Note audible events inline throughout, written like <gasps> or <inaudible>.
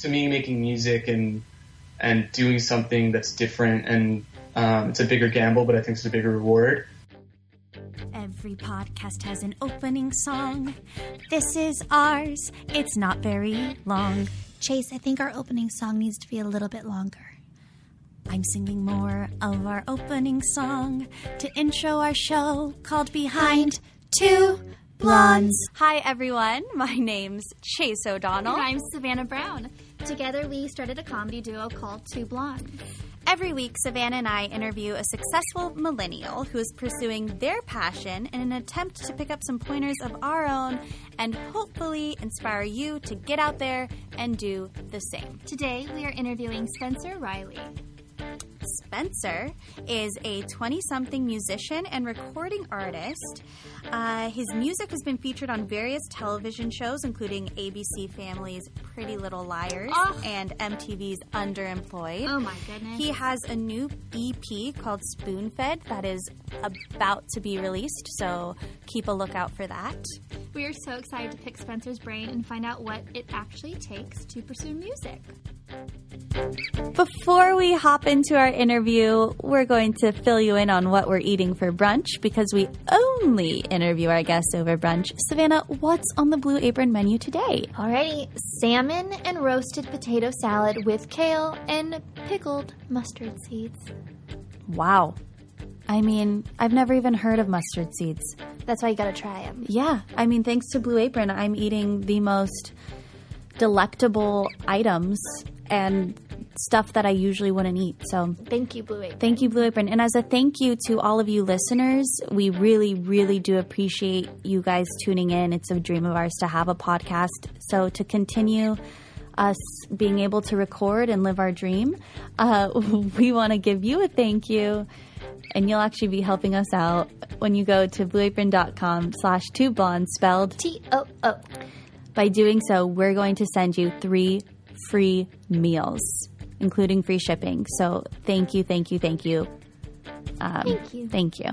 to me, making music and and doing something that's different and um, it's a bigger gamble, but I think it's a bigger reward. Every podcast has an opening song. This is ours. It's not very long. Chase, I think our opening song needs to be a little bit longer. I'm singing more of our opening song to intro our show called Behind Two Blondes. Hi, everyone. My name's Chase O'Donnell. And I'm Savannah Brown. Together, we started a comedy duo called Two Blondes. Every week, Savannah and I interview a successful millennial who is pursuing their passion in an attempt to pick up some pointers of our own and hopefully inspire you to get out there and do the same. Today, we are interviewing Spencer Riley. Spencer is a 20 something musician and recording artist. Uh, his music has been featured on various television shows, including ABC Family's Pretty Little Liars Oh. and MTV's Underemployed. Oh my goodness. He has a new EP called Spoonfed that is about to be released, so keep a lookout for that. We are so excited to pick Spencer's brain and find out what it actually takes to pursue music. Before we hop into our interview, we're going to fill you in on what we're eating for brunch because we only interview our guests over brunch. Savannah, what's on the Blue Apron menu today? Alrighty, salmon and roasted potato salad with kale and pickled mustard seeds. Wow. I mean, I've never even heard of mustard seeds. That's why you gotta try them. Yeah, I mean, thanks to Blue Apron, I'm eating the most delectable items and stuff that I usually wouldn't eat. So Thank you, Blue Apron. Thank you, Blue Apron. And as a thank you to all of you listeners, we really, really do appreciate you guys tuning in. It's a dream of ours to have a podcast. So to continue us being able to record and live our dream, uh, <laughs> we want to give you a thank you. And you'll actually be helping us out when you go to blueapron.com slash two blondes spelled T O O. by doing so, we're going to send you three free meals, including free shipping. So thank you, thank you, thank you. Um, Thank you. Thank you.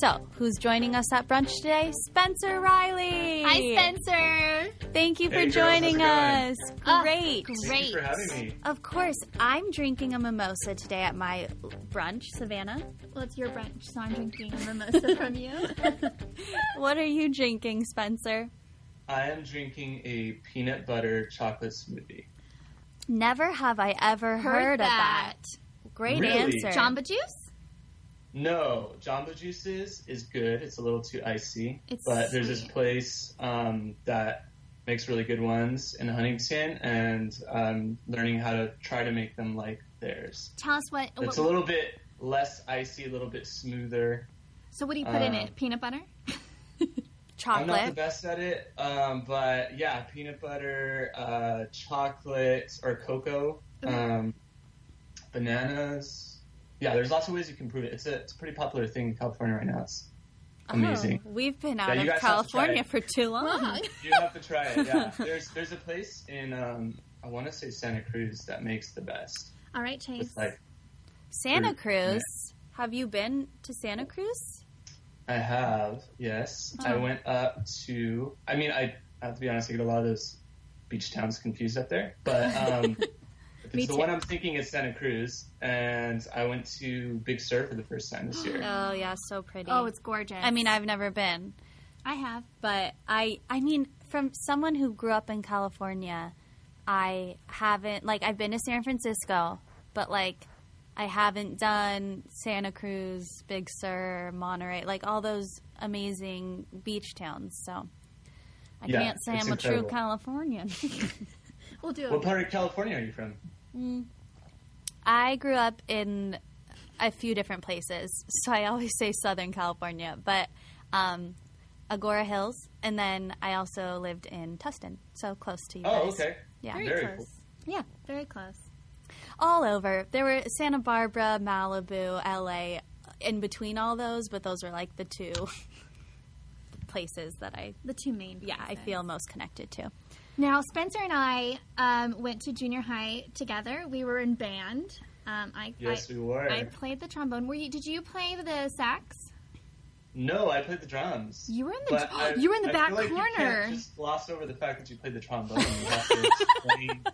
So, who's joining us at brunch today? Spencer Riley. Hi, Spencer. Thank you for Hey, joining how's us. Ah, Great. Thank Great. you for having me. Of course, I'm drinking a mimosa today at my brunch, Savannah. Well, it's your brunch, so I'm drinking a mimosa from you. <laughs> What are you drinking, Spencer? I am drinking a peanut butter chocolate smoothie. Never have I ever heard, of that. Great Really? answer. Jamba Juice? No, Jamba Juices is good. It's a little too icy, It's but there's this place um, that makes really good ones in Huntington, and I'm learning how to try to make them like theirs. Tell us what. It's what a little bit less icy, a little bit smoother. so, what do you put in uh, it? Peanut butter? <laughs> I'm not the best at it, um, but yeah, peanut butter, uh, chocolate, or cocoa, um, bananas. Yeah, there's lots of ways you can prove it. It's a it's a pretty popular thing in California right now. It's amazing. Oh, we've been out Yeah, of California for too long. <laughs> You have to try it. Yeah, <laughs> there's there's a place in um, I want to say Santa Cruz that makes the best. All right, Chase. It's like Santa Fruit, Cruz. Have you been to Santa Cruz? I have yes. I Oh. went up to. I mean, I, I have to be honest. I get a lot of those beach towns confused up there, but <laughs> um, if Me the too. one I'm thinking is Santa Cruz, and I went to Big Sur for the first time this year. <gasps> Oh yeah, so pretty. oh, it's gorgeous. I mean, I've never been, I have. but I I mean, from someone who grew up in California, I haven't like I've been to San Francisco, but like I haven't done Santa Cruz, Big Sur, Monterey, like all those amazing beach towns. So I Yeah, can't say I'm a true. Californian. <laughs> We'll do it. What part of California are you from? I grew up in a few different places, so I always say Southern California, but um, Agoura Hills, and then I also lived in Tustin, so close to you Oh, guys. okay. Yeah, Very, Very close. cool. yeah, Very close. All over. There were Santa Barbara, Malibu, LA, in between all those, but those are like the two <laughs> places that I, The two main. places. yeah, I feel most connected to. Now, Spencer and I um, went to junior high together. We were in band. Um, I, Yes, I, we were. I played the trombone. Were you? Did you play the sax? No, I played the drums. You were in the I- you were in the I back feel like You corner. can't just gloss over the fact that you played the trombone. You have to <laughs> explain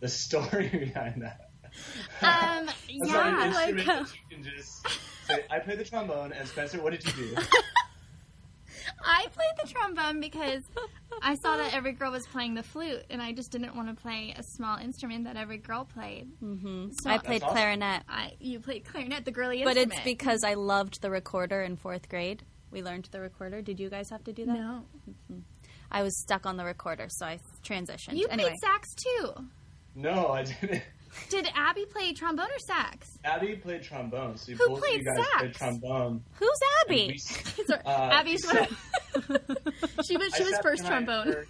the story behind that. <laughs> Um, That's yeah, not an like uh, you can just say, I played the trombone, and Spencer, what did you do? <laughs> I played the trombone because I saw that every girl was playing the flute, and I just didn't want to play a small instrument that every girl played. hmm So- I played awesome. clarinet, I you played clarinet, the girly instrument. but it's because I loved the recorder in fourth grade. We learned the recorder. Did you guys have to do that? no, I was stuck on the recorder, so I transitioned. you anyway, played sax too. No, I didn't. Did Abby play trombone or sax? Abby played trombone, so Who both played of you guys played sax? trombone. who's Abby? we- <laughs> Uh, Abby's so- <laughs> she was I she was first behind trombone. Her,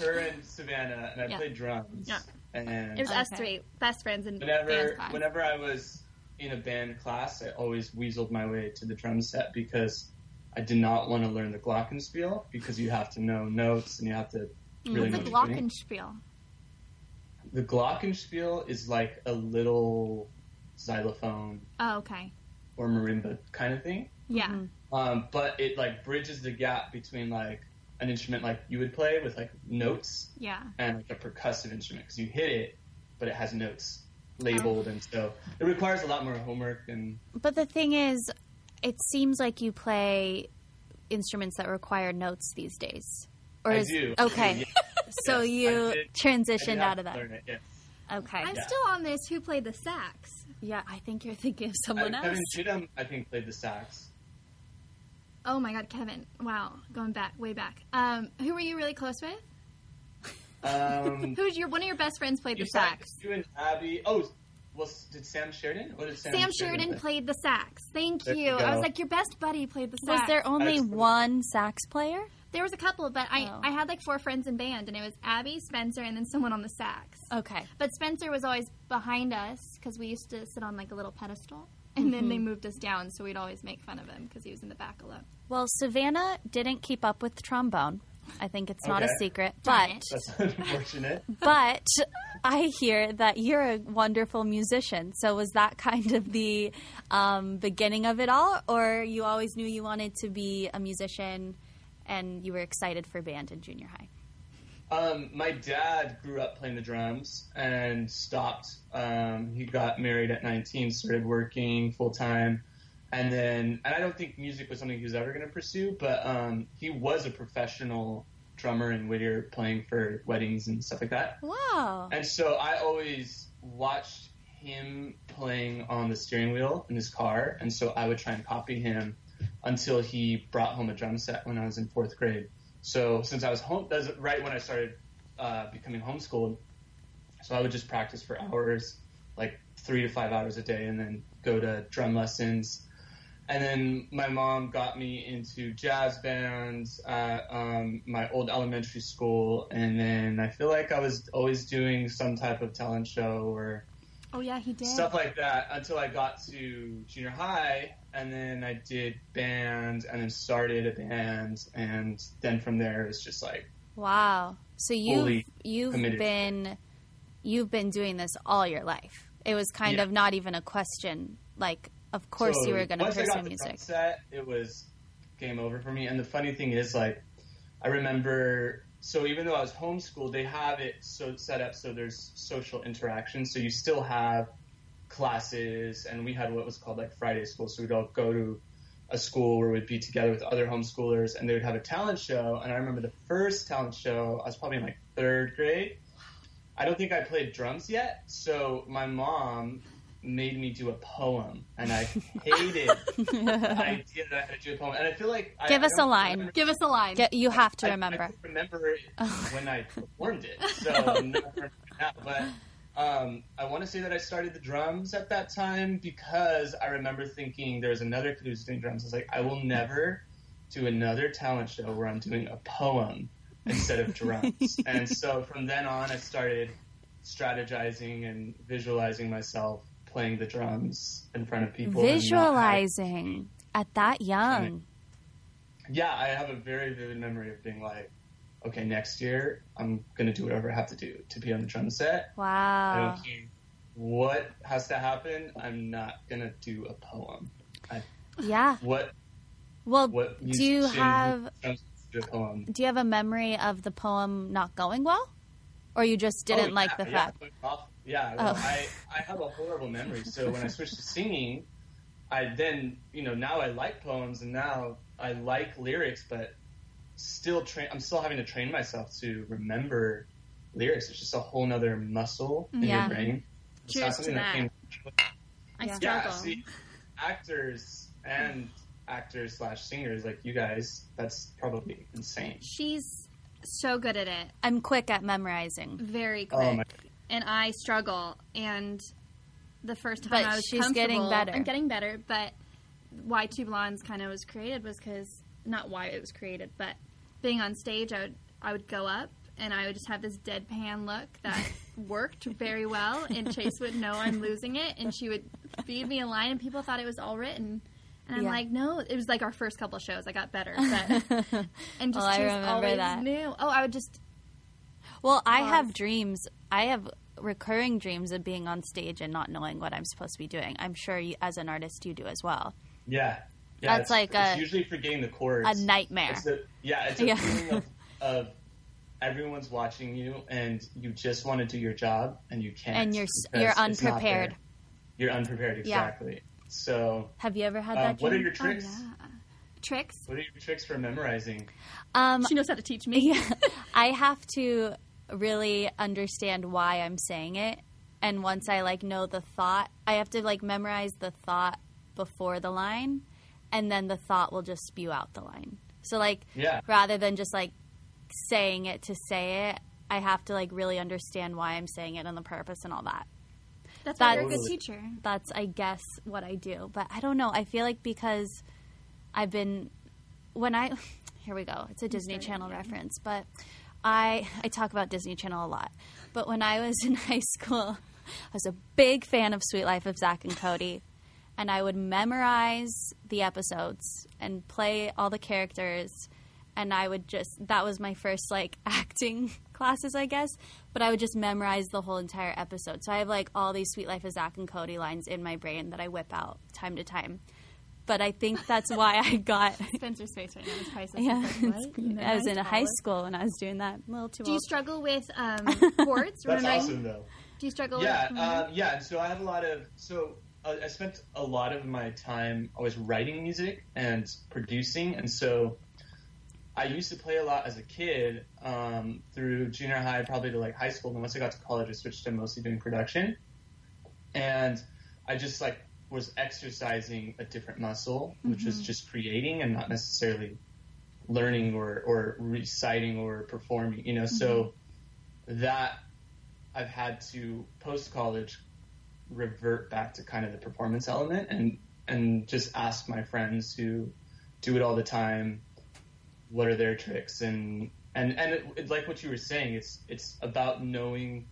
her and Savannah, and I Yeah. played drums. Yeah. And It was us three best friends in whenever dance class. whenever I was in a band class, I always weaseled my way to the drum set because I did not want to learn the glockenspiel because you have to know notes and you have to really What's know a what you're doing. glockenspiel? The glockenspiel is like a little xylophone Oh, okay. or marimba kind of thing. Yeah. Mhm. Um, but it like bridges the gap between like an instrument like you would play with like notes Yeah. and like a percussive instrument because you hit it, but it has notes labeled, and so it requires a lot more homework. And But the thing is, it seems like you play instruments that require notes these days. Or I is, do. Okay. Yeah. So Yes, you did- transitioned out of that. learn it, yes. Okay. I'm Yeah. still on this. Who played the sax? Yeah, I think you're thinking of someone Uh, else. Kevin Chittum, I think, played the sax. Oh my God, Kevin! Wow, going back, way back. Um, who were you really close with? Um, <laughs> Who's your one of your best friends played you the sax? You and Abby. Oh, well, did Sam Sheridan? What did Sam, Sam Sheridan play? played the sax. Thank There you. you I was like, your best buddy played the sax. Was there only one sax player? There was a couple, but I, Oh. I had like four friends in band, and it was Abby, Spencer, and then someone on the sax. Okay. But Spencer was always behind us because we used to sit on like a little pedestal, and then Mm-hmm. they moved us down, so we'd always make fun of him because he was in the back alone. Well, Savannah didn't keep up with trombone. I think it's not a secret. But. That's <laughs> unfortunate. but I hear that you're a wonderful musician. So was that kind of the um, beginning of it all, or you always knew you wanted to be a musician and you were excited for band in junior high? Um, my dad grew up playing the drums and stopped. Um, he got married at 19, started working full time, and then and I don't think music was something he was ever going to pursue, but um, he was a professional drummer in Whittier, playing for weddings and stuff like that. Wow. And so I always watched him playing on the steering wheel in his car, and so I would try and copy him until he brought home a drum set when I was in fourth grade. So since I was home, that's right when I started uh, becoming homeschooled. So I would just practice for hours, like three to five hours a day, and then go to drum lessons. And then my mom got me into jazz bands at um, my old elementary school, and then I feel like I was always doing some type of talent show or Oh yeah, he did. stuff like that until I got to junior high, and then I did band, and then started a band, and then from there it's just like Wow. So you've you've committed. been you've been doing this all your life. It was kind Yeah. of not even a question. Like, of course So you were going to pursue music. set, it was game over for me. And the funny thing is, like, I remember. So even though I was homeschooled, they have it so set up so there's social interaction. So you still have classes, and we had what was called like Friday school. So we'd all go to a school where we'd be together with other homeschoolers, and they would have a talent show. And I remember the first talent show. I was probably in like third grade. I don't think I played drums yet, so my mom made me do a poem, and I hated the <laughs> idea that I had to do a poem. And I feel like Give I us a line. remember- Give us a line. Get, you have to I- remember. I, don't remember it <laughs> when I performed it, so I'm not remembering now. But um, I want to say that I started the drums at that time because I remember thinking there was another kid who was doing drums. I was like, I will never do another talent show where I'm doing a poem instead of drums. <laughs> and so from then on, I started strategizing and visualizing myself playing the drums in front of people. and not having- Visualizing at that young. yeah, I have a very vivid memory of being like, okay, next year I'm gonna do whatever I have to do to be on the drum set. I Wow. what has to happen. I'm not gonna do a poem. Yeah. What Well, what do you have comes to a poem. do you have a memory of the poem not going well, or you just oh, didn't Oh, like the yeah, fact? off- Yeah, well, Oh. I, I have a horrible memory. So when I switched to singing, I then, you know, now I like poems and now I like lyrics, but still train. I'm still having to train myself to remember lyrics. It's just a whole nother muscle in Yeah. your brain. It's not Cheers to something that. came- I Yeah. struggle. Yeah, see, actors and actors slash singers like you guys, that's probably insane. She's so good at it, I'm quick at memorizing. very oh quick, Oh my- and I struggle. And the first time But I was she's getting better. I'm getting better, but why Two Blondes kind of was created was because not why it was created, but being on stage, I would I would go up and I would just have this deadpan look that <laughs> worked very well, and Chase would know I'm losing it, and she would feed me a line, and people thought it was all written. And I'm Yeah. like, no, it was like our first couple shows. I got better, but <laughs> and just Well, I Chase remember always that. knew. Oh, I would just Well, I Pause. have dreams. I have recurring dreams of being on stage and not knowing what I'm supposed to be doing. I'm sure you, as an artist, you do as well. Yeah. Yeah, That's it's, like it's a- usually forgetting the chords. A nightmare. It's a, yeah, it's a Yeah. feeling of, <laughs> of everyone's watching you and you just want to do your job and you can't. And you're you're unprepared. You're unprepared, Yeah. exactly. So, Have you ever had um, that dream? what are your tricks? Oh, yeah. Tricks. What are your tricks for memorizing? um, She knows how to teach me. yeah, <laughs> I have to really understand why I'm saying it, and once I like know the thought, I have to like memorize the thought before the line, and then the thought will just spew out the line. So like, Yeah. rather than just like saying it to say it, I have to like really understand why I'm saying it and the purpose and all that. That's why That's- you're a good teacher. That's I guess what I do, but I don't know. I feel like because I've been when I <laughs> here we go. It's a Disney Channel reference, but I I talk about Disney Channel a lot. But when I was <laughs> in high school, I was a big fan of Suite Life of Zack and Cody, and I would memorize the episodes and play all the characters and I would just that was my first like <laughs> acting classes, I guess. But I would just memorize the whole entire episode. So I have like all these Suite Life of Zack and Cody lines in my brain that I whip out time to time. But I think that's why I <laughs> got. Spencer's face right now is priceless. Yeah, He's like, what? You I was in a high school when I was doing that. A little too Do you old. struggle with um, <laughs> chords? That's awesome, though. Do you struggle Yeah, with um, yeah. So I have a lot of so I spent a lot of my time always writing music and producing, and so I used to play a lot as a kid um, through junior high, probably to like high school. And once I got to college, I switched to mostly doing production, and I just like was exercising a different muscle, which was just creating and not necessarily learning or, or reciting or performing. You know, so that I've had to post college revert back to kind of the performance element and and just ask my friends who do it all the time what are their tricks? And and and it, it, like what you were saying it's it's about knowing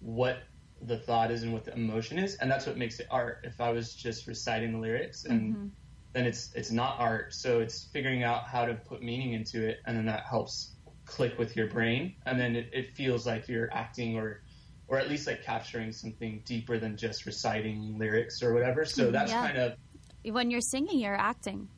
what the thought is and what the emotion is and that's what makes it art. If i was just reciting the lyrics and mm-hmm. then it's it's not art so it's figuring out how to put meaning into it and then that helps click with your brain and then it, it feels like you're acting or or at least like capturing something deeper than just reciting lyrics or whatever so that's Yeah. kind of when you're singing, you're acting.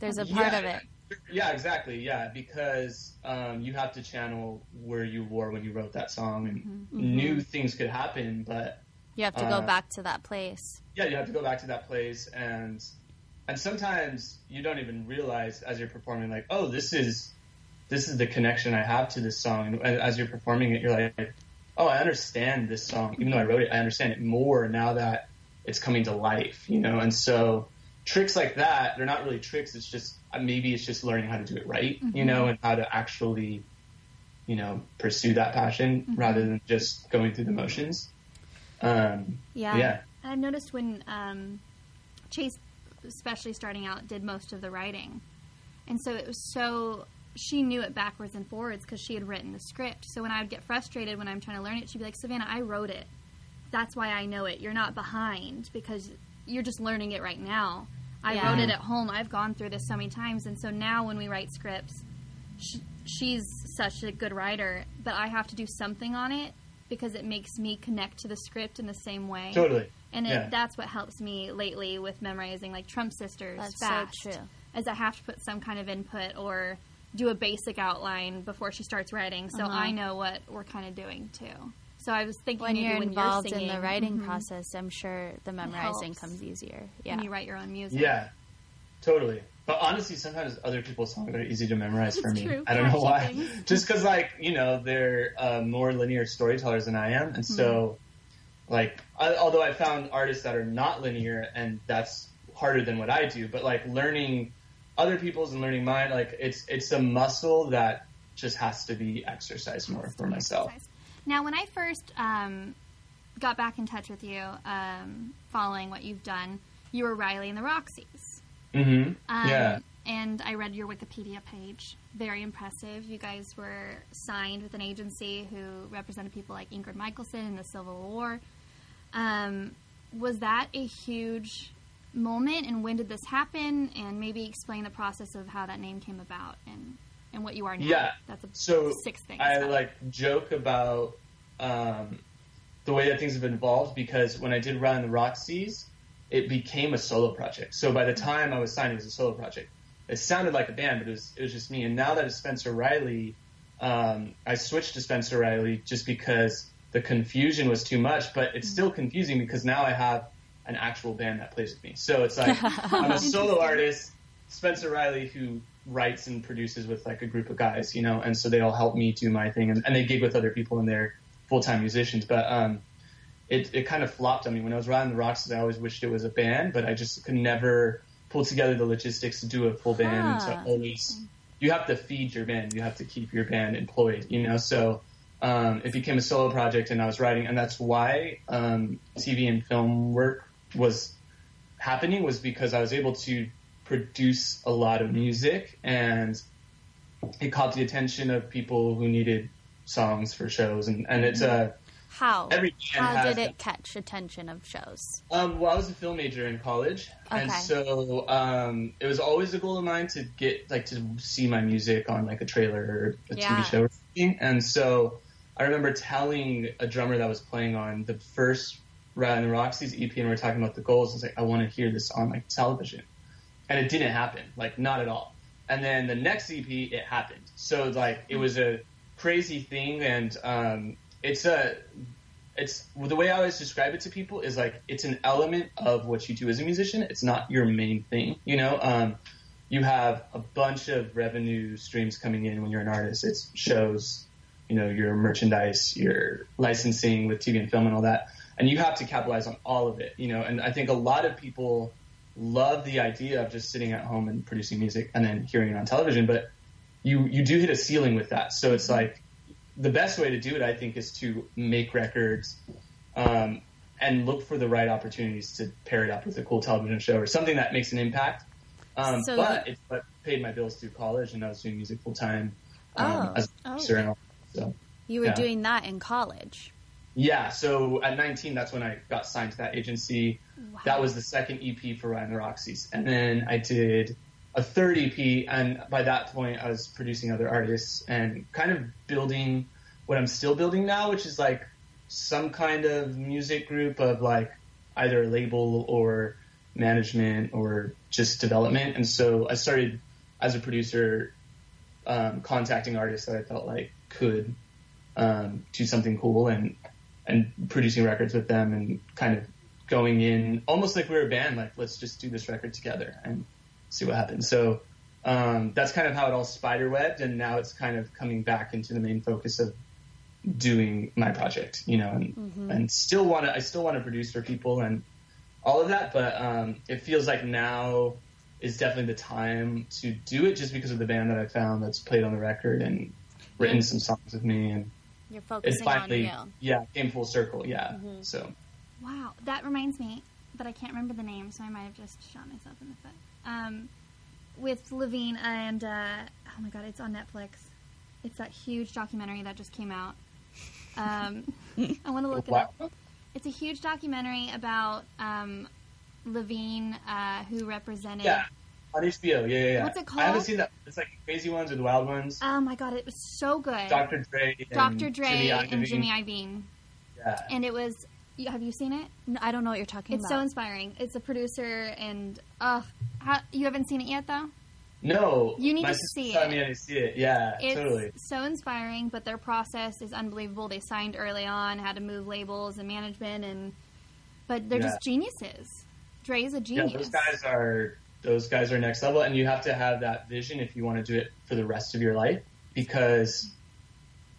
There's a part yeah, of it. Yeah, exactly. Yeah, because um, you have to channel where you were when you wrote that song, and Mm-hmm. new things could happen. But You have to go uh, back to that place. yeah, you have to go back to that place, and and sometimes you don't even realize as you're performing, like, oh, this is this is the connection I have to this song. And as you're performing it, you're like, oh, I understand this song, even though I wrote it, I understand it more now that it's coming to life, you know. And so tricks like that, they're not really tricks. It's just uh, maybe it's just learning how to do it right, you know, and how to actually, you know, pursue that passion rather than just going through the motions. Um, Yeah. yeah. I've noticed when um, Chase, especially starting out, did most of the writing, and so it was so she knew it backwards and forwards because she had written the script. So when I would get frustrated when I'm trying to learn it, she'd be like, "Savannah, I wrote it. That's why I know it. You're not behind because you're just learning it right now. I Yeah. wrote it at home. I've gone through this so many times, and so now when we write scripts, sh she's such a good writer, but I have to do something on it." Because it makes me connect to the script in the same way. Totally. And Yeah. it, that's what helps me lately with memorizing like Trump Sisters. That's fast. so true. is I have to put some kind of input or do a basic outline before she starts writing, so Uh-huh. I know what we're kind of doing too. So I was thinking when maybe you're when involved you're in the writing mhm, process, I'm sure the memorizing comes easier. Yeah. when you write your own music. Yeah, totally. But honestly, sometimes other people's songs are easy to memorize for It's me. true. I don't know why. <laughs> Just because, like, you know, they're uh, more linear storytellers than I am, and so, Hmm. like, I, although I found artists that are not linear, and that's harder than what I do. But like learning other people's and learning mine, like it's it's a muscle that just has to be exercised more for myself. Now, when I first um, got back in touch with you, um, following what you've done, you were Riley and the Roxys. Mm-hmm. Um, yeah. And I read your Wikipedia page. Very impressive. You guys were signed with an agency who represented people like Ingrid Michaelson in the Civil War. Um, was that a huge moment, and when did this happen? And maybe explain the process of how that name came about and, and what you are now. Yeah. That's a So six things. I it. like joke about um, the way that things have evolved because when I did Run the Roxys, it became a solo project. So by the time I was signed, it was a solo project. It sounded like a band, but it was it was just me. And now that it's Spencer Riley, um, I switched to Spencer Riley just because the confusion was too much. But it's still confusing because now I have an actual band that plays with me. So it's like <laughs> I'm a solo artist, Spencer Riley, who writes and produces with like a group of guys, you know, and so they all help me do my thing, and, and they gig with other people and they're full time musicians. But um, it it kind of flopped on me when I was riding the rocks. I always wished it was a band, but I just could never pull together the logistics to do a full band. Huh. So always you have to feed your band, you have to keep your band employed, you know. So um, it became a solo project, and I was writing, and that's why um, TV and film work was happening was because I was able to produce a lot of music and it caught the attention of people who needed songs for shows and, and it's a How? every band How did it catch attention of shows? um, well, I was a film major in college, and so um, it was always a goal of mine to get like to see my music on like a trailer or a Yeah. TV show or something. And so I remember telling a drummer that was playing on the first Ride and Roxy's EP, and we were talking about the goals. I was like, I want to hear this on like television, and it didn't happen, like not at all. And then the next EP, it happened. So like it was a crazy thing, and um, it's a it's the way I always describe it to people is like it's an element of what you do as a musician. It's not your main thing, you know. Um, you have a bunch of revenue streams coming in when you're an artist. It's shows, you know, your merchandise, your licensing with TV and film and all that, and you have to capitalize on all of it, you know. And I think a lot of people love the idea of just sitting at home and producing music and then hearing it on television, but you you do hit a ceiling with that. So it's like the best way to do it, I think, is to make records um, and look for the right opportunities to pair it up with a cool television show or something that makes an impact. Um, So but it's what paid my bills through college, and I was doing music full time um, Oh. as a producer and all. So You were Yeah. doing that in college. Yeah, so at 19, that's when I got signed to that agency. That was the second EP for Ryan the Roxys, and then I did a third EP, and by that point, I was producing other artists and kind of building what I'm still building now, which is like some kind of music group of like either a label or management or just development. And so I started as a producer um, contacting artists that I felt like could um, do something cool and and producing records with them and kind of going in almost like we were a band, like let's just do this record together and see what happens. So um, that's kind of how it all spiderwebbed, and now it's kind of coming back into the main focus of doing my project, you know, and and still want to I still want to produce for people and all of that, but um, it feels like now is definitely the time to do it just because of the band that I found that's played on the record and written some songs with me and You're focusing finally on you. yeah came full circle yeah so Wow, that reminds me, but I can't remember the name, so I might have just shot myself in the foot. Um, with Iovine and uh, oh my god, it's on Netflix. It's that huge documentary that just came out. Um, I want to look at it up. <laughs> It's a huge documentary about um, Iovine, uh, who represented. yeah on HBO yeah yeah yeah What's it called? I haven't seen that it's like Crazy Ones or the Wild Ones Oh my god, it was so good. Dr. Dre and Dr. Dre Jimmy and Jimmy Iovine, yeah and it was. you- Have you seen it? No, I don't know what you're talking about. It's so inspiring. It's a producer, and uh, how, you haven't seen it yet, though. No, You need my to see it. me how to see it. Yeah, It's totally. so inspiring, but their process is unbelievable. They signed early on, had to move labels and management, and but they're just geniuses. Dre is a genius. Yeah, genius. those guys are those guys are next level, and you have to have that vision if you want to do it for the rest of your life. Because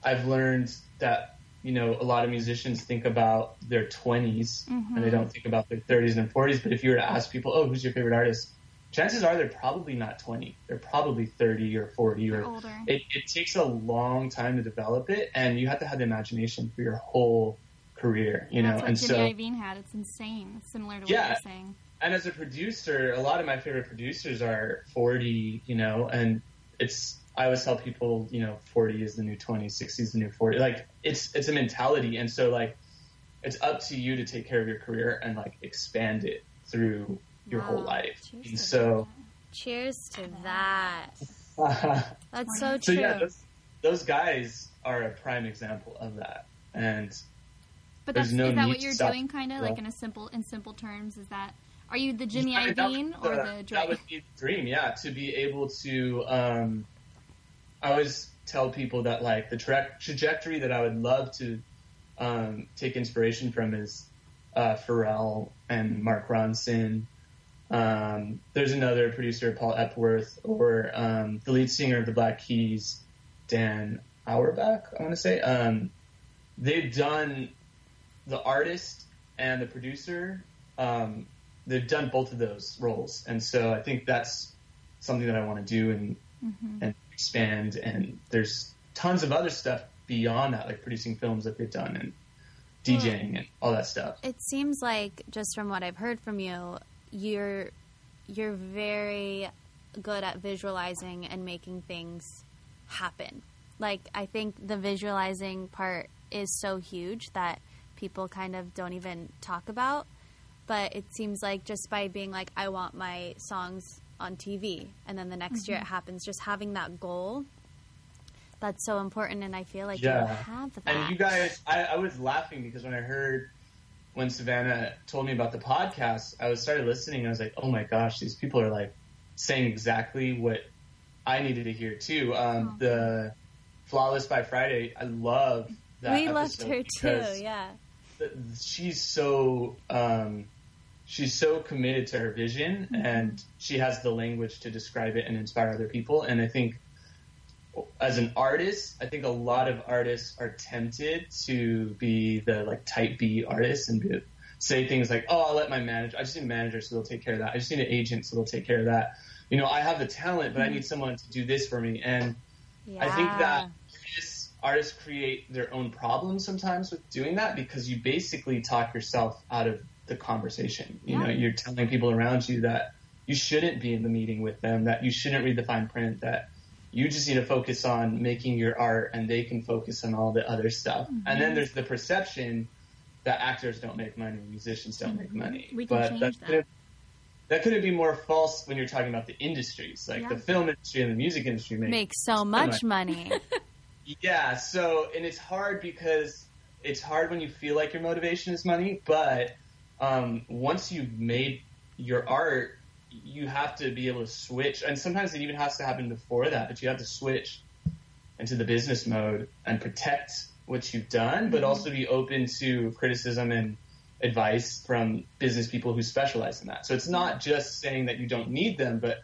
I've learned that you know a lot of musicians think about their 20s Mm-hmm. and they don't think about their 30s and 40s. But if you were to ask people, "Oh, who's your favorite artist?" Chances are they're probably not 20. They're probably 30 or 40 or older. it, it takes a long time to develop it, and you have to have the imagination for your whole career, you know. What and Jimmy so, Iovine had. It's insane. Similar to what Yeah. you're saying. And as a producer, a lot of my favorite producers are 40, you know, and it's I always tell people, you know, 40 is the new 20, 60 is the new 40. Like it's it's a mentality, and so like it's up to you to take care of your career and like expand it through your whole life. Cheers And to so, Cheers to that. <laughs> That's so true. so yeah, those, those guys are a prime example of that, and But There's that's no is that what you're doing, kind of like in a simple in simple terms? Is that are you the Jimmy that Iovine or the- the? That would be the dream, yeah, to be able to. Um, I always tell people that like the tra- trajectory that I would love to um, take inspiration from is uh, Pharrell and Mark Ronson. Um, there's another producer, Paul Epworth, or um, the lead singer of the Black Keys, Dan Auerbach. I want to say um, they've done the artist and the producer. They've done both of those roles, and so I think that's something that I want to do and mm-hmm. and expand. And there's tons of other stuff beyond that, like producing films that they've done and DJing and all that stuff. it seems like just from what I've heard from you, you're you're very good at visualizing and making things happen. Like I think the visualizing part is so huge that people kind of don't even talk about. But it seems like just by being like, I want my songs on TV, and then the next year it happens, just having that goal. That's so important, and I feel like you Yeah. have that. And you guys, I, I was laughing because when I heard when Savannah told me about the podcast, I was started listening. and I was like, oh my gosh, these people are like saying exactly what I needed to hear too. Um, The Flawless by Friday, I love that. we loved her too, yeah. she's so um, she's so committed to her vision mm-hmm. and she has the language to describe it and inspire other people. And i think as an artist i think a lot of artists are tempted to be the like type b artist and be, say things like oh i'll let my manager i just need a manager so they'll take care of that. I just need an agent so they'll take care of that. You know i have the talent but i mm-hmm. need someone to do this for me. And I think that artists, artists create their own problems sometimes with doing that because you basically talk yourself out of the conversation. You know, you're telling people around you that you shouldn't be in the meeting with them, that you shouldn't read the fine print, that you just need to focus on making your art and they can focus on all the other stuff. And then mm-hmm. there's the perception that actors don't make money, musicians don't make mm-hmm. money. We can but change that that. couldn't- that couldn't be more false when you're talking about the industries. Like Yeah. the film industry and the music industry make Make so much money. <laughs> yeah, so and it's hard because it's hard when you feel like your motivation is money, but um, once you've made your art, you have to be able to switch, and sometimes it even has to happen before that, but you have to switch into the business mode and protect what you've done, but also be open to criticism and advice from business people who specialize in that. So it's not just saying that you don't need them, but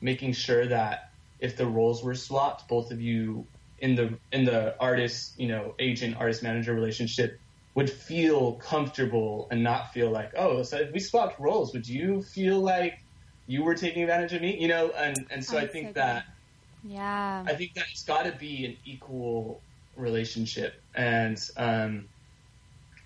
making sure that if the roles were swapped, both of you in the in the artist, you know, agent artist manager relationship would feel comfortable and not feel like, oh, so if we swapped roles, would you feel like you were taking advantage of me? You know, and and so Oh, I think so that yeah. I think that it's got to be an equal relationship, and um,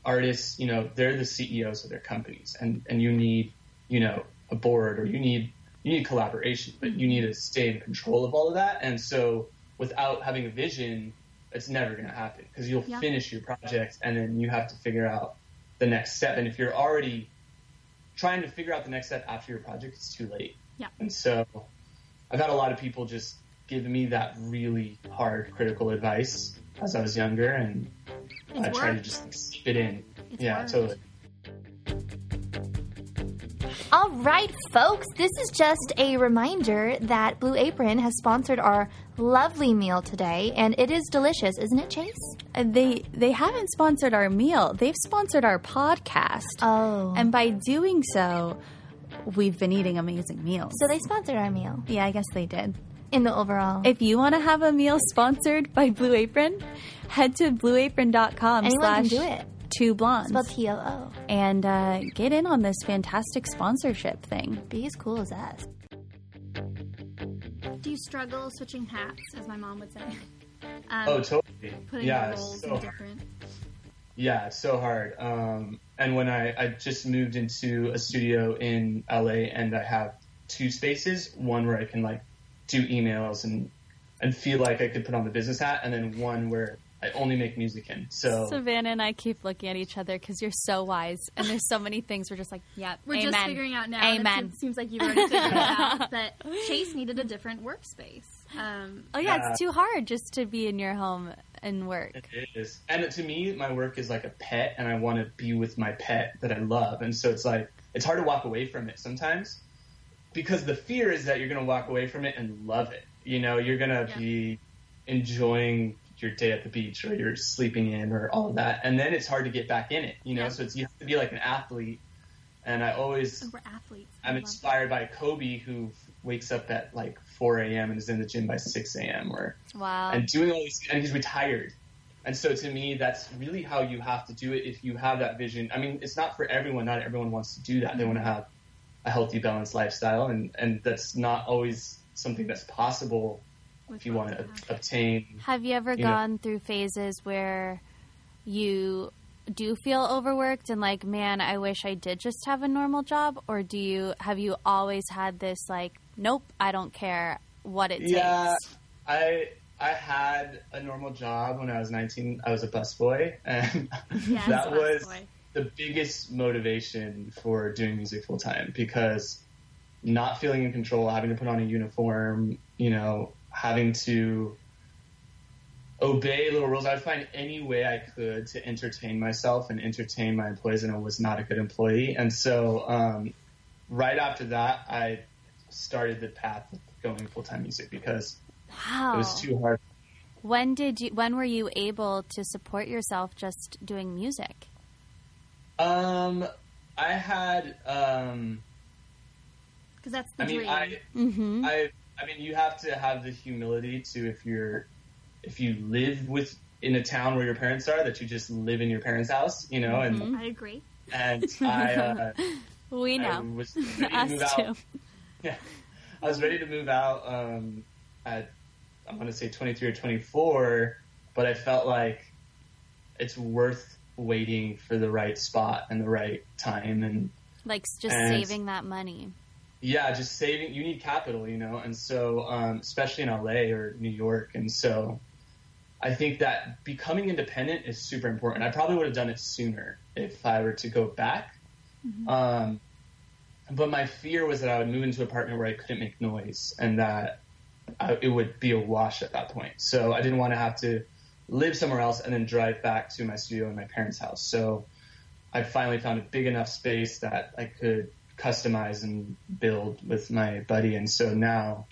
artists, you know, they're the CEOs of their companies, and and you need, you know, a board or you need you need collaboration, but you need to stay in control of all of that, and so without having a vision, it's never going to happen because you'll Yeah. finish your project and then you have to figure out the next step, and if you're already trying to figure out the next step after your project, it's too late. Yeah. And so I've had a lot of people just give me that really hard critical advice as I was younger, and It's I try to just keep it in. It's yeah, worked. totally. All right, folks, this is just a reminder that Blue Apron has sponsored our lovely meal today, and it is delicious, isn't it, Chase? Uh, They they haven't sponsored our meal. They've sponsored our podcast. Oh. And by doing so, we've been eating amazing meals. so they sponsored our meal yeah, I guess they did. in the overall. If you want to have a meal sponsored by Blue Apron, head to blueapron.com Anyone slash can do it. two blondes Spelled T O O. and uh, get in on this fantastic sponsorship thing. Be as cool as us. Do you struggle switching hats, as my mom would say? Um, Oh, totally. putting yeah, roles so in different. Yeah, it's so hard. Um, and when I, I just moved into a studio in LA and I have two spaces, one where I can like do emails and, and feel like I could put on the business hat and then one where I only make music in. So, Savannah and I keep looking at each other because you're so wise, and there's so many things we're just like, yep, We're amen. just figuring out now. and It Amen. seems, seems like you've already figured it out <laughs> that Chase needed a different workspace. Um, Oh yeah, Yeah. it's too hard just to be in your home and work. It is. And to me, my work is like a pet, and I want to be with my pet that I love. And so it's like, it's hard to walk away from it sometimes because the fear is that you're going to walk away from it and love it. You know, you're going to Yeah. be enjoying your day at the beach or you're sleeping in or all of that. And then it's hard to get back in it, you know? Yeah. So it's, you have to be like an athlete. And I always, we're athletes. I'm inspired by Kobe who wakes up at like 4 a.m. and is in the gym by 6 a.m. or Wow. and doing all these, and he's retired. And so to me, that's really how you have to do it if you have that vision. I mean, it's not for everyone. Not everyone wants to do that. They mm-hmm. want to have a healthy, balanced lifestyle, and and that's not always something that's possible if you want to obtain. Have you ever you know- gone through phases where you do feel overworked and like, man, I wish I did just have a normal job, or do you have you always had this like, nope, I don't care what it Yeah, takes? I I had a normal job when I was 19. I was a busboy, and <laughs> Yes, that was busboy. the biggest motivation for doing music full time because not feeling in control, having to put on a uniform, you know, having to obey little rules. I would find any way I could to entertain myself and entertain my employees, and I was not a good employee. And so, um, right after that, I started the path of going full time music because Wow. it was too hard. When did you? When were you able to support yourself just doing music? Um, I had, um, because that's the I mean, dream. I. Mm-hmm. I I mean, you have to have the humility to if you're if you live with in a town where your parents are that you just live in your parents' house, you know, and I agree. and <laughs> I uh, we I know. was <laughs> ready to Us move too. out. <laughs> Yeah, I was ready to move out um, at I'm gonna say 23 or 24, but I felt like it's worth waiting for the right spot and the right time and Like just And- saving that money. Yeah, just saving. You need capital, you know, and so um, especially in LA or New York, and so I think that becoming independent is super important. I probably would have done it sooner if I were to go back. Um, but my fear was that I would move into an apartment where I couldn't make noise, and that I, it would be a wash at that point. So I didn't want to have to live somewhere else and then drive back to my studio in my parents' house. So I finally found a big enough space that I could customize and build with my buddy. And so now,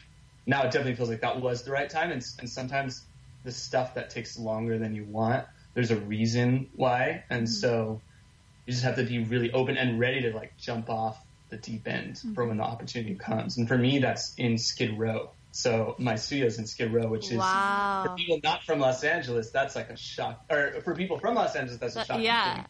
now it definitely feels like that was the right time. And, and sometimes the stuff that takes longer than you want, there's a reason why. And mm-hmm. so you just have to be really open and ready to like jump off the deep end mm-hmm. for when the opportunity comes. And for me, that's in Skid Row. So my studio's in Skid Row, which is for people not from Los Angeles, that's like a shock. Or for people from Los Angeles, that's a shock. yeah.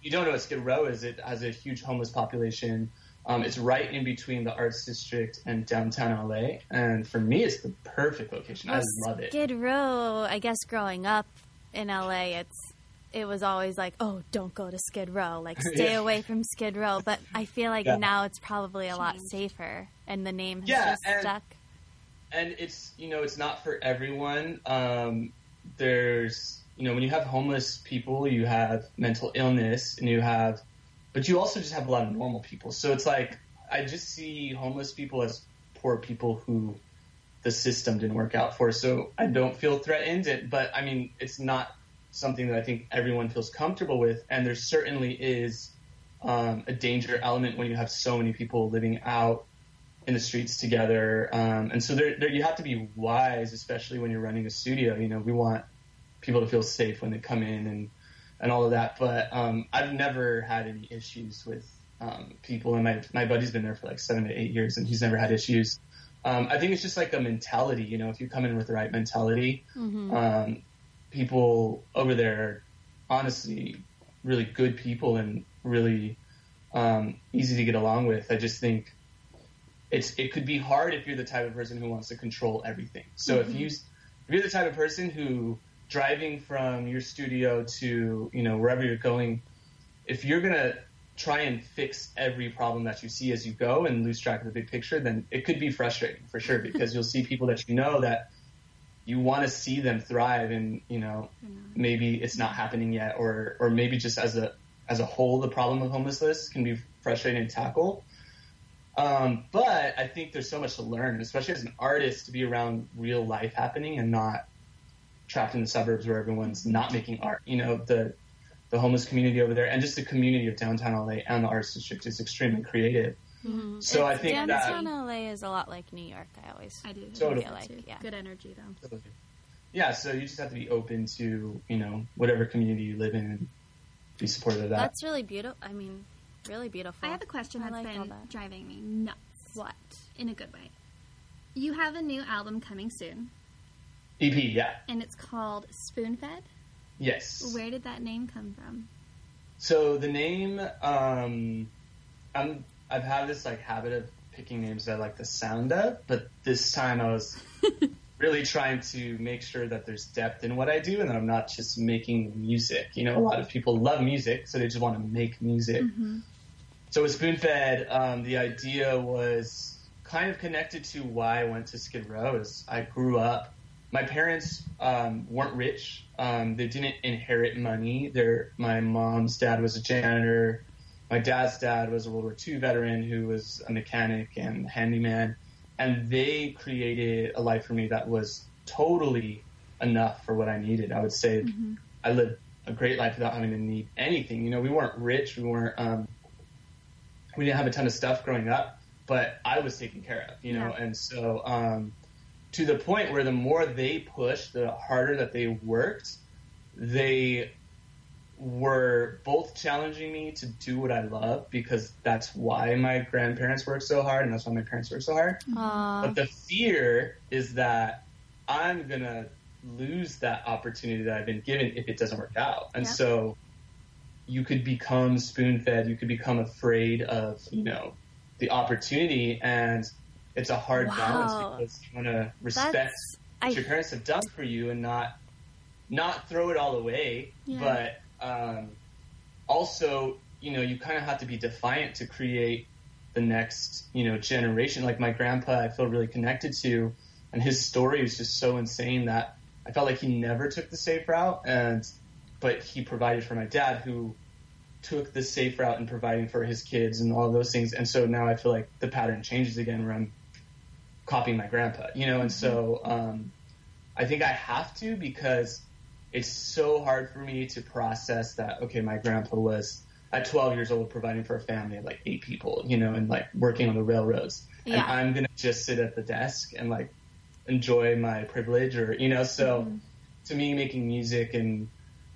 You don't know what Skid Row is. It has a huge homeless population. Um, it's right in between the Arts District and downtown LA. And for me, it's the perfect location. I love it. Skid Row, I guess growing up in LA, it's it was always like, oh, don't go to Skid Row, like <laughs> stay Yeah. away from Skid Row. But I feel like Yeah. now it's probably a lot safer, and the name has Yeah, just and- stuck. and it's you know it's not for everyone. Um, there's you know when you have homeless people, you have mental illness, and you have, but you also just have a lot of normal people. So it's like I just see homeless people as poor people who the system didn't work out for. So I don't feel threatened, it- but I mean it's not something that I think everyone feels comfortable with, and there certainly is um, a danger element when you have so many people living out in the streets together. Um, and so there, there, you have to be wise, especially when you're running a studio. You know, we want people to feel safe when they come in and, and all of that. But um, I've never had any issues with um, people, and my my buddy's been there for like seven to eight years, and he's never had issues. Um, I think it's just like a mentality. You know, if you come in with the right mentality, um, people over there are honestly really good people and really um, easy to get along with. I just think it's it could be hard if you're the type of person who wants to control everything. So if you if you're the type of person who driving from your studio to you know wherever you're going, if you're gonna try and fix every problem that you see as you go and lose track of the big picture, then it could be frustrating for sure <laughs> because you'll see people that you know that you want to see them thrive and you know maybe it's not happening yet or or maybe just as a as a whole the problem of homelessness can be frustrating to tackle. Um, but I think there's so much to learn, especially as an artist, to be around real life happening and not trapped in the suburbs where everyone's not making art. You know, the the homeless community over there and just the community of downtown LA and the arts district is extremely creative. Mm-hmm. So I think downtown that LA is a lot like New York. I always I do. Totally. feel like, yeah. Good energy though. yeah, so you just have to be open to you know whatever community you live in and be supportive of that. That's really beautiful. I mean, really beautiful. I have a question I that's like been that. driving me nuts. What? In a good way. You have a new album coming soon, EP, yeah, and it's called Spoonfed. yes. Where did that name come from? So the name, um, I'm I've had this like habit of picking names that I like the sound of, but this time I was <laughs> really trying to make sure that there's depth in what I do and that I'm not just making music. You know, a lot of people love music, so they just want to make music. So with Spoonfed, um, the idea was kind of connected to why I went to Skid Row. Is I grew up. My parents um, weren't rich. Um, they didn't inherit money. Their my mom's dad was a janitor. My dad's dad was a World War II veteran who was a mechanic and handyman, and they created a life for me that was totally enough for what I needed. I would say I lived a great life without having to need anything. You know, we weren't rich. We weren't. Um, we didn't have a ton of stuff growing up, but I was taken care of, you know, Yeah. and so um, to the point where the more they pushed, the harder that they worked, they were both challenging me to do what I love because that's why my grandparents worked so hard and that's why my parents worked so hard. Aw. But the fear is that I'm gonna lose that opportunity that I've been given if it doesn't work out. And Yeah. so you could become spoon fed, you could become afraid of, you know, the opportunity and it's a hard Wow. balance because you wanna respect That's- what I- your parents have done for you and not not throw it all away, Yeah. but um, also, you know, you kind of have to be defiant to create the next, you know, generation. Like my grandpa, I feel really connected to, and his story is just so insane that I felt like he never took the safe route, and but he provided for my dad, who took the safe route in providing for his kids and all of those things. And so now I feel like the pattern changes again, where I'm copying my grandpa, you know, and so um, I think I have to because it's so hard for me to process that. Okay, my grandpa was at 12 years old providing for a family of like eight people, you know, and like working on the railroads, and Yeah. I'm gonna just sit at the desk and like enjoy my privilege, or you know, so to me, making music and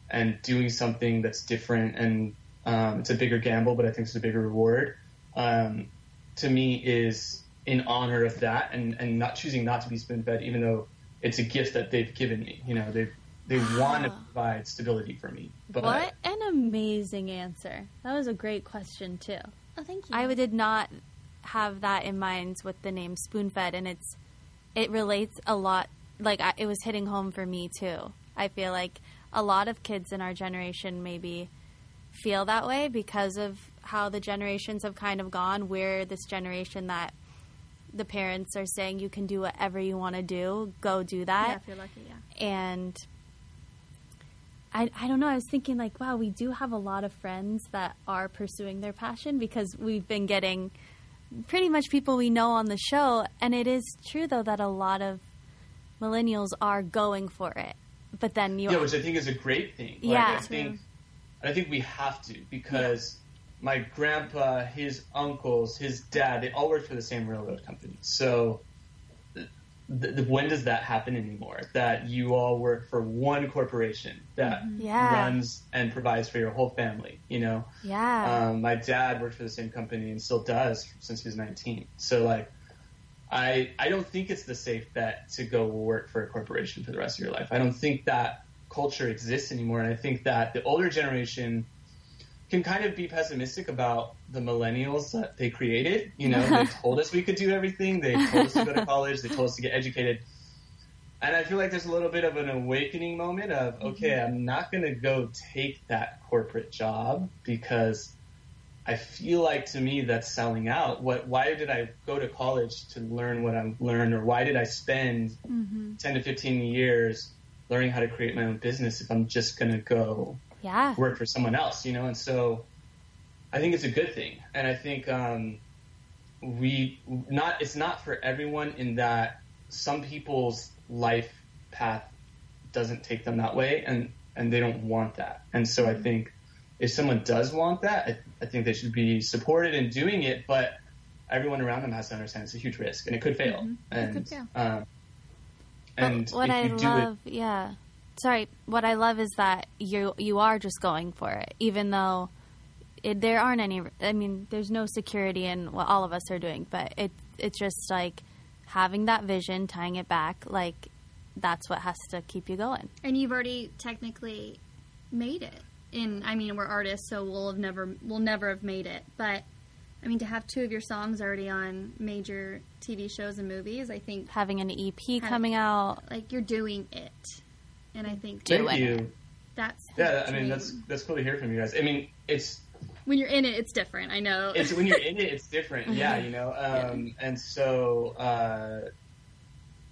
and doing something that's different and um, it's a bigger gamble, but I think it's a bigger reward. Um, to me, is in honor of that and and not choosing not to be spoon fed, even though it's a gift that they've given me. You know, they they want to provide stability for me. But What an amazing answer. That was a great question too. Oh, thank you. I did not have that in mind with the name Spoonfed, and it's it relates a lot. Like I, it was hitting home for me too. I feel like a lot of kids in our generation maybe feel that way because of how the generations have kind of gone. We're this generation that the parents are saying you can do whatever you want to do, go do that. yeah, that if you're lucky, yeah. and I, I don't know i was thinking like wow we do have a lot of friends that are pursuing their passion because we've been getting pretty much people we know on the show and it is true though that a lot of millennials are going for it but then you yeah, which I think is a great thing. Like, Yeah. I think I think we have to because my grandpa, his uncles, his dad, they all worked for the same railroad company. So th- th- when does that happen anymore? That you all work for one corporation that Yeah. runs and provides for your whole family, you know? Yeah. Um, my dad worked for the same company and still does since he was 19. So like, I I don't think it's the safe bet to go work for a corporation for the rest of your life. I don't think that culture exists anymore, and I think that the older generation can kind of be pessimistic about the millennials that they created. You know, they <laughs> told us we could do everything. They told us to go to college. They told us to get educated. And I feel like there's a little bit of an awakening moment of, mm-hmm. okay, I'm not going to go take that corporate job because I feel like to me that's selling out. What? Why did I go to college to learn what I've learned, or why did I spend mm-hmm. ten to fifteen years learning how to create my own business if I'm just gonna go yeah. work for someone else? You know, and so I think it's a good thing, and I think um, we not it's not for everyone in that some people's life path doesn't take them that way, and and they don't want that, and so I think if someone does want that, I, I think they should be supported in doing it, but everyone around them has to understand it's a huge risk and it could fail. And, could fail. Um, and what if I you do love, yeah. Sorry, what I love is that you you are just going for it, even though it, there aren't any. I mean, there's no security in what all of us are doing, but it it's just like having that vision, tying it back, like that's what has to keep you going. And you've already technically made it. In I mean, we're artists, so we'll have never we'll never have made it. But I mean, to have two of your songs already on major TV shows and movies, I think Having an EP coming out, like you're doing it. And I think Do Thank it. you. that's the Yeah, I mean that's that's cool to hear from you guys. I mean, it's when you're in it, it's different. I know. it's when you're in it, <laughs> it's different. Yeah, you know. Um, And so, uh,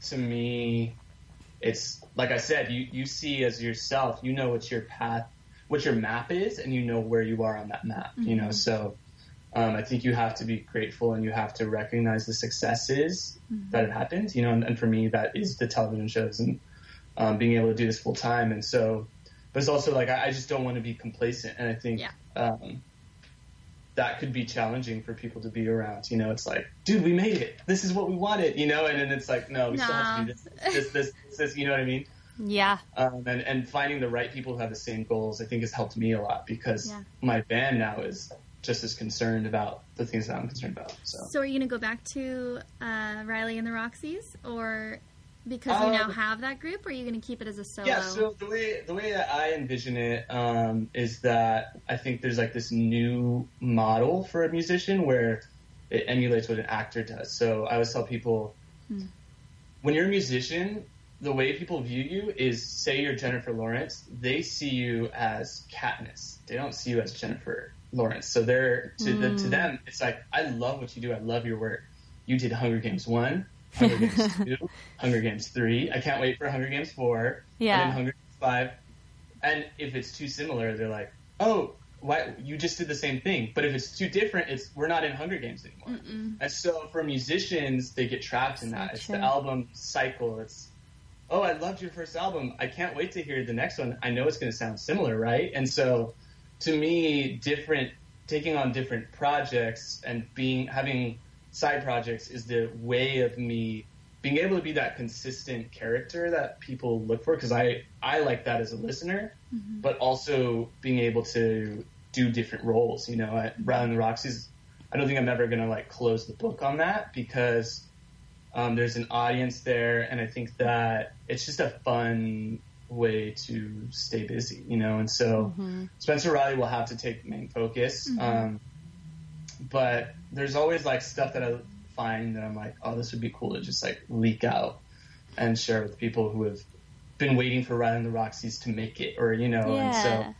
to me, it's like I said, you you see as yourself, you know what your path, what your map is, and you know where you are on that map. You know, so. Um, I think you have to be grateful and you have to recognize the successes that have happened, you know, and, and for me, that is the television shows and um, being able to do this full time. And so, but it's also like, I, I just don't want to be complacent. And I think, Yeah. um, that could be challenging for people to be around. You know, it's like, dude, we made it. This is what we wanted, you know, and then it's like, no, we still have to do this, this, this, this, you know what I mean? yeah, Um, and, and finding the right people who have the same goals, I think has helped me a lot because Yeah. my band now is just as concerned about the things that I'm concerned about. So, So are you going to go back to uh, Riley and the Roxys, or because you now Um, have that group, or are you going to keep it as a solo? yeah. So the way the way that I envision it um, is that I think there's like this new model for a musician where it emulates what an actor does. So I always tell people when you're a musician, the way people view you is say you're Jennifer Lawrence, they see you as Katniss. They don't see you as Jennifer Lawrence. So they're to the, to them, it's like I love what you do. I love your work. You did Hunger Games one, Hunger Games <laughs> two, Hunger Games three. I can't wait for Hunger Games four. Yeah. And then Hunger Games five. And if it's too similar, they're like, oh. Why you just did the same thing? But if it's too different, it's we're not in Hunger Games anymore. And so for musicians, they get trapped in that. It's true. the album cycle. It's oh, I loved your first album. I can't wait to hear the next one. I know it's going to sound similar, right? And so, to me, different taking on different projects and being having side projects is the way of me being able to be that consistent character that people look for because I I like that as a listener, but also being able to do different roles. You know, at Rather than the Roxys, I don't think I'm ever going to like close the book on that because um, there's an audience there, and I think that it's just a fun way to stay busy, you know. And so Spencer Riley will have to take the main focus, um, but there's always like stuff that I find that I'm like, oh, this would be cool to just like leak out and share with people who have been waiting for Riley and the Roxys to make it, or you know, yeah. and so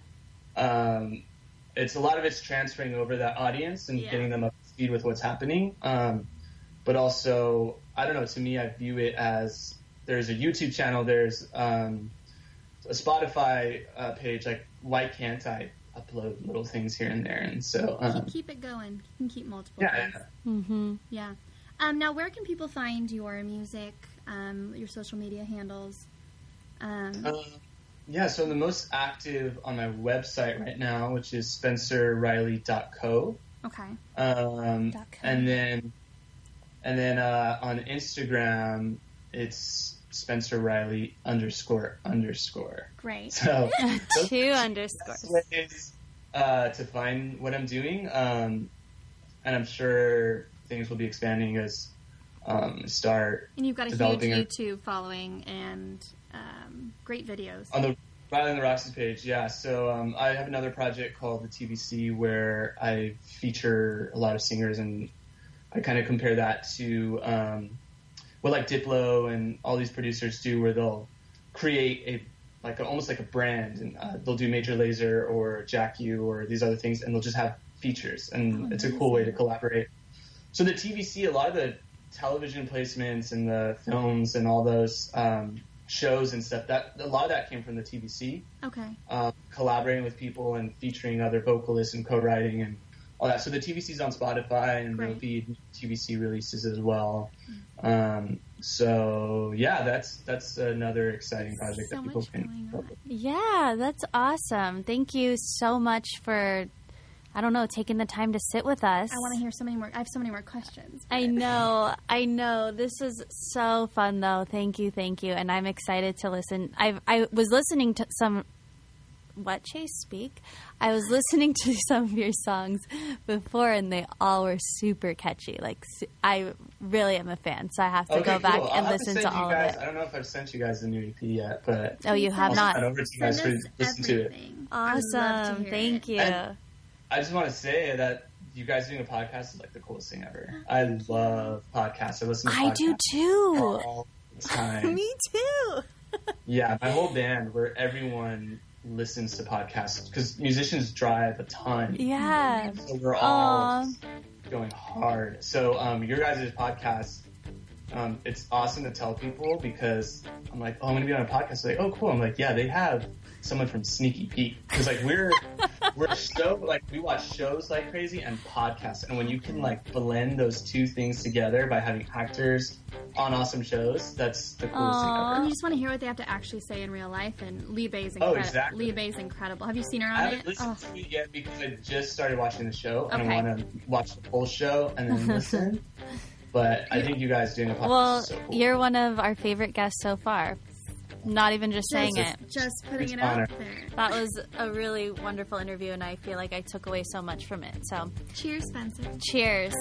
um, it's a lot of it's transferring over that audience and Yeah. getting them up to speed with what's happening. Um, but also, I don't know. To me, I view it as there's a YouTube channel, there's um, a Spotify uh, page. Like, why can't I upload little things here and there? And so, um, keep it going. You can keep multiple. yeah, things. Mm-hmm. Yeah. Um, now, where can people find your music, um, your social media handles? Um, Uh, yeah, so I'm the most active on my website right now, which is spencerriley.co. Okay. Um, co. and then, and then uh, on Instagram, it's Spencer Riley underscore underscore. Great. So <laughs> Two underscores. ways uh, to find what I'm doing, um, and I'm sure things will be expanding as um, start And you've got a huge Developing a- YouTube following and um, great videos. on the Riley and the Roxys page. Yeah, so um, I have another project called the TVC where I feature a lot of singers, and I kind of compare that to um, what like Diplo and all these producers do, where they'll create a like a, almost like a brand, and uh, they'll do Major Lazer or Jack U or these other things, and they'll just have features, and it's a cool way to collaborate. So the TVC, a lot of the television placements and the films and all those um, shows and stuff, that a lot of that came from the TVC Okay. um, collaborating with people and featuring other vocalists and co-writing and all that. So the TVC's on Spotify and there'll Great. be TVC releases as well. Um, so yeah, that's that's another exciting project So that people much can. going on. Yeah, that's awesome. Thank you so much for, I don't know, taking the time to sit with us. I want to hear so many more. I have so many more questions. I know, I know. This is so fun, though. Thank you, thank you, and I'm excited to listen. I I was listening to some. What Chase speak? I was listening to <laughs> some of your songs before, and they all were super catchy. Like su- I really am a fan, so I have to Okay, go back cool. I'll and listen to, to, send you all guys, of I don't know if I've sent you guys the new EP yet, but Oh, you have I'll not. send it over to you guys Send for listen to it. everything. To Awesome, thank it. you. And- I just want to say that you guys doing a podcast is like the coolest thing ever. I love podcasts. I listen to I do too. all the <laughs> time. Me too. <laughs> Yeah, my whole band where everyone listens to podcasts because musicians drive a ton. Yeah. So we're all Aw. going hard. So um, your guys' podcast, um, it's awesome to tell people because I'm like, oh, I'm gonna be on a podcast. They're like, oh, cool. I'm like, yeah, they have someone from Sneaky Pete because like we're <laughs> we're so like we watch shows like crazy and podcasts, and when you can like blend those two things together by having actors on awesome shows, that's the coolest Aw. thing And ever. you just want to hear what they have to actually say in real life. And Libe's Oh, incredible. exactly. Libe's incredible. Have you seen her on I haven't it? listened Oh, to it yet because I just started watching the show and Okay. I want to watch the whole show and then listen. <laughs> but I think you guys doing a podcast Well, so cool. you're one of our favorite guests so far. Not even just saying just, it. just putting It's it honor. out there. That was a really wonderful interview, and I feel like I took away so much from it. So, Cheers, Spencer. cheers.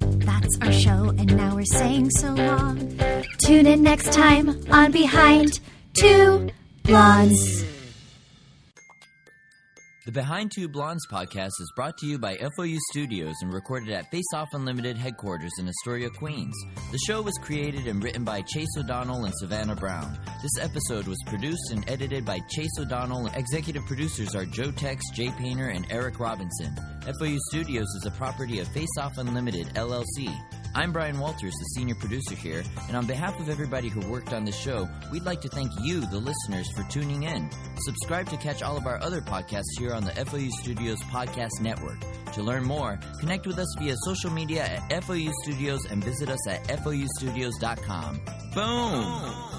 That's our show, and now we're saying so long. Tune in next time on Behind Two Blondes. The Behind Two Blondes podcast is brought to you by FOU Studios and recorded at Face Off Unlimited headquarters in Astoria, Queens. The show was created and written by Chase O'Donnell and Savannah Brown. This episode was produced and edited by Chase O'Donnell. Executive producers are Joe Tex, Jay Painter, and Eric Robinson. FOU Studios is a property of Face Off Unlimited LLC. I'm Brian Walters, the senior producer here, and on behalf of everybody who worked on the show, we'd like to thank you, the listeners, for tuning in. Subscribe to catch all of our other podcasts here on the FOU Studios Podcast Network. To learn more, connect with us via social media at FOU Studios and visit us at FOUstudios.com. Boom!